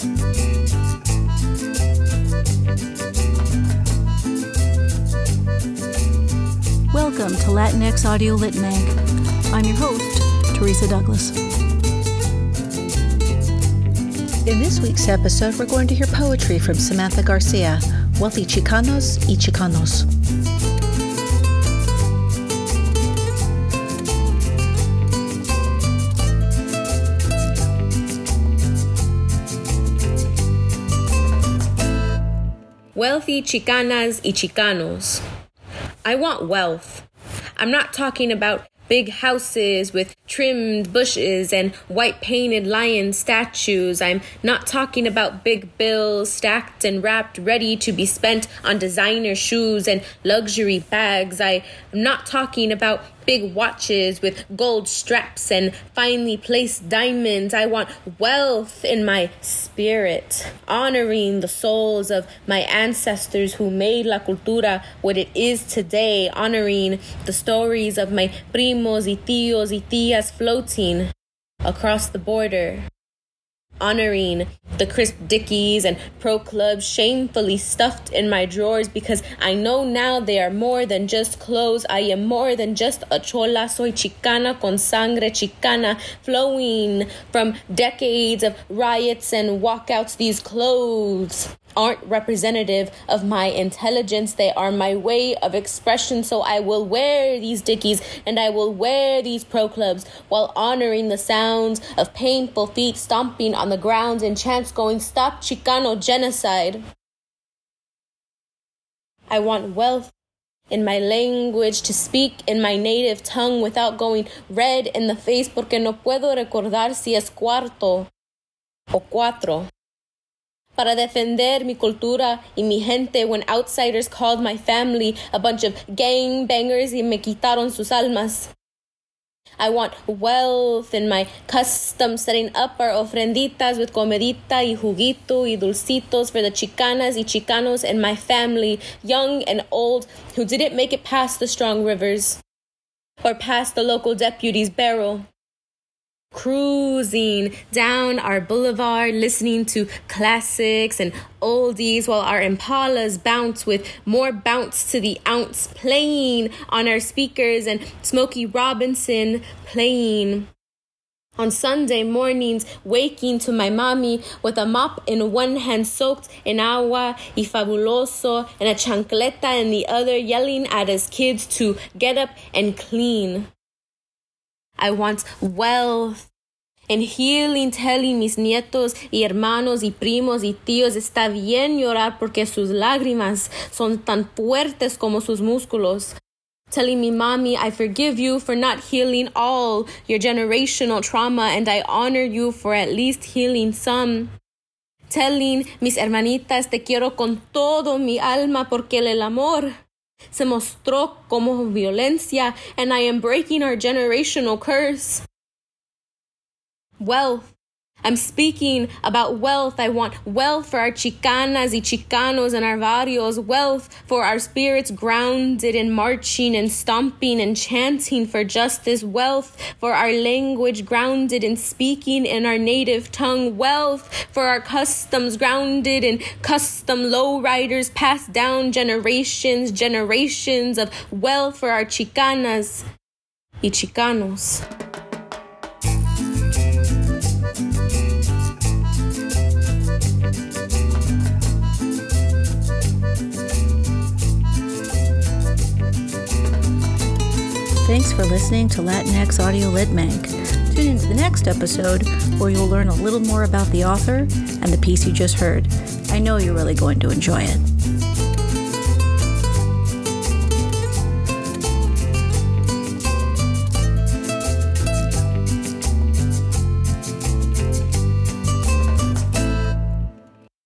Welcome to Latinx Audio Lit Mag. I'm your host, Teresa Douglas. In this week's episode, we're going to hear poetry from Samantha Garcia, Wealthy Chicanas y Chicanos. Wealthy Chicanas y Chicanos. I want wealth. I'm not talking about big houses with trimmed bushes and white painted lion statues. I'm not talking about big bills stacked and wrapped ready to be spent on designer shoes and luxury bags. I'm not talking about big watches with gold straps and finely placed diamonds. I want wealth in my spirit, honoring the souls of my ancestors who made La Cultura what it is today, honoring the stories of my primos y tíos y tías floating across the border honoring the crisp dickies and pro clubs shamefully stuffed in my drawers because I know now they are more than just clothes. I am more than just a chola. Soy chicana con sangre chicana flowing from decades of riots and walkouts. These clothes aren't representative of my intelligence. They are my way of expression. So I will wear these dickies and I will wear these pro clubs while honoring the sounds of painful feet stomping on the ground and chants going, Stop Chicano genocide. I want wealth in my language to speak in my native tongue without going red in the face porque no puedo recordar si es cuarto o cuatro para defender mi cultura y mi gente when outsiders called my family a bunch of gang bangers y me quitaron sus almas. I want wealth in my custom setting up our ofrenditas with comedita y juguito y dulcitos for the chicanas y chicanos and my family, young and old, who didn't make it past the strong rivers or past the local deputy's barrel cruising down our boulevard, listening to classics and oldies while our impalas bounce with more bounce to the ounce, playing on our speakers and Smokey Robinson playing. On Sunday mornings, waking to my mommy with a mop in one hand soaked in agua y fabuloso and a chancleta in the other, yelling at us kids to get up and clean. I want wealth and healing, telling mis nietos y hermanos y primos y tíos está bien llorar porque sus lágrimas son tan fuertes como sus músculos. Telling me, Mommy, I forgive you for not healing all your generational trauma and I honor you for at least healing some. Telling mis hermanitas, te quiero con todo mi alma porque el amor se mostró como violencia, and I am breaking our generational curse. Wealth. I'm speaking about wealth. I want wealth for our chicanas y chicanos and our barrios, wealth for our spirits grounded in marching and stomping and chanting for justice, wealth for our language grounded in speaking in our native tongue, wealth for our customs grounded in custom lowriders passed down generations, generations of wealth for our chicanas y chicanos. Thanks for listening to Latinx Audio Lit Mag. Tune into the next episode where you'll learn a little more about the author and the piece you just heard. I know you're really going to enjoy it.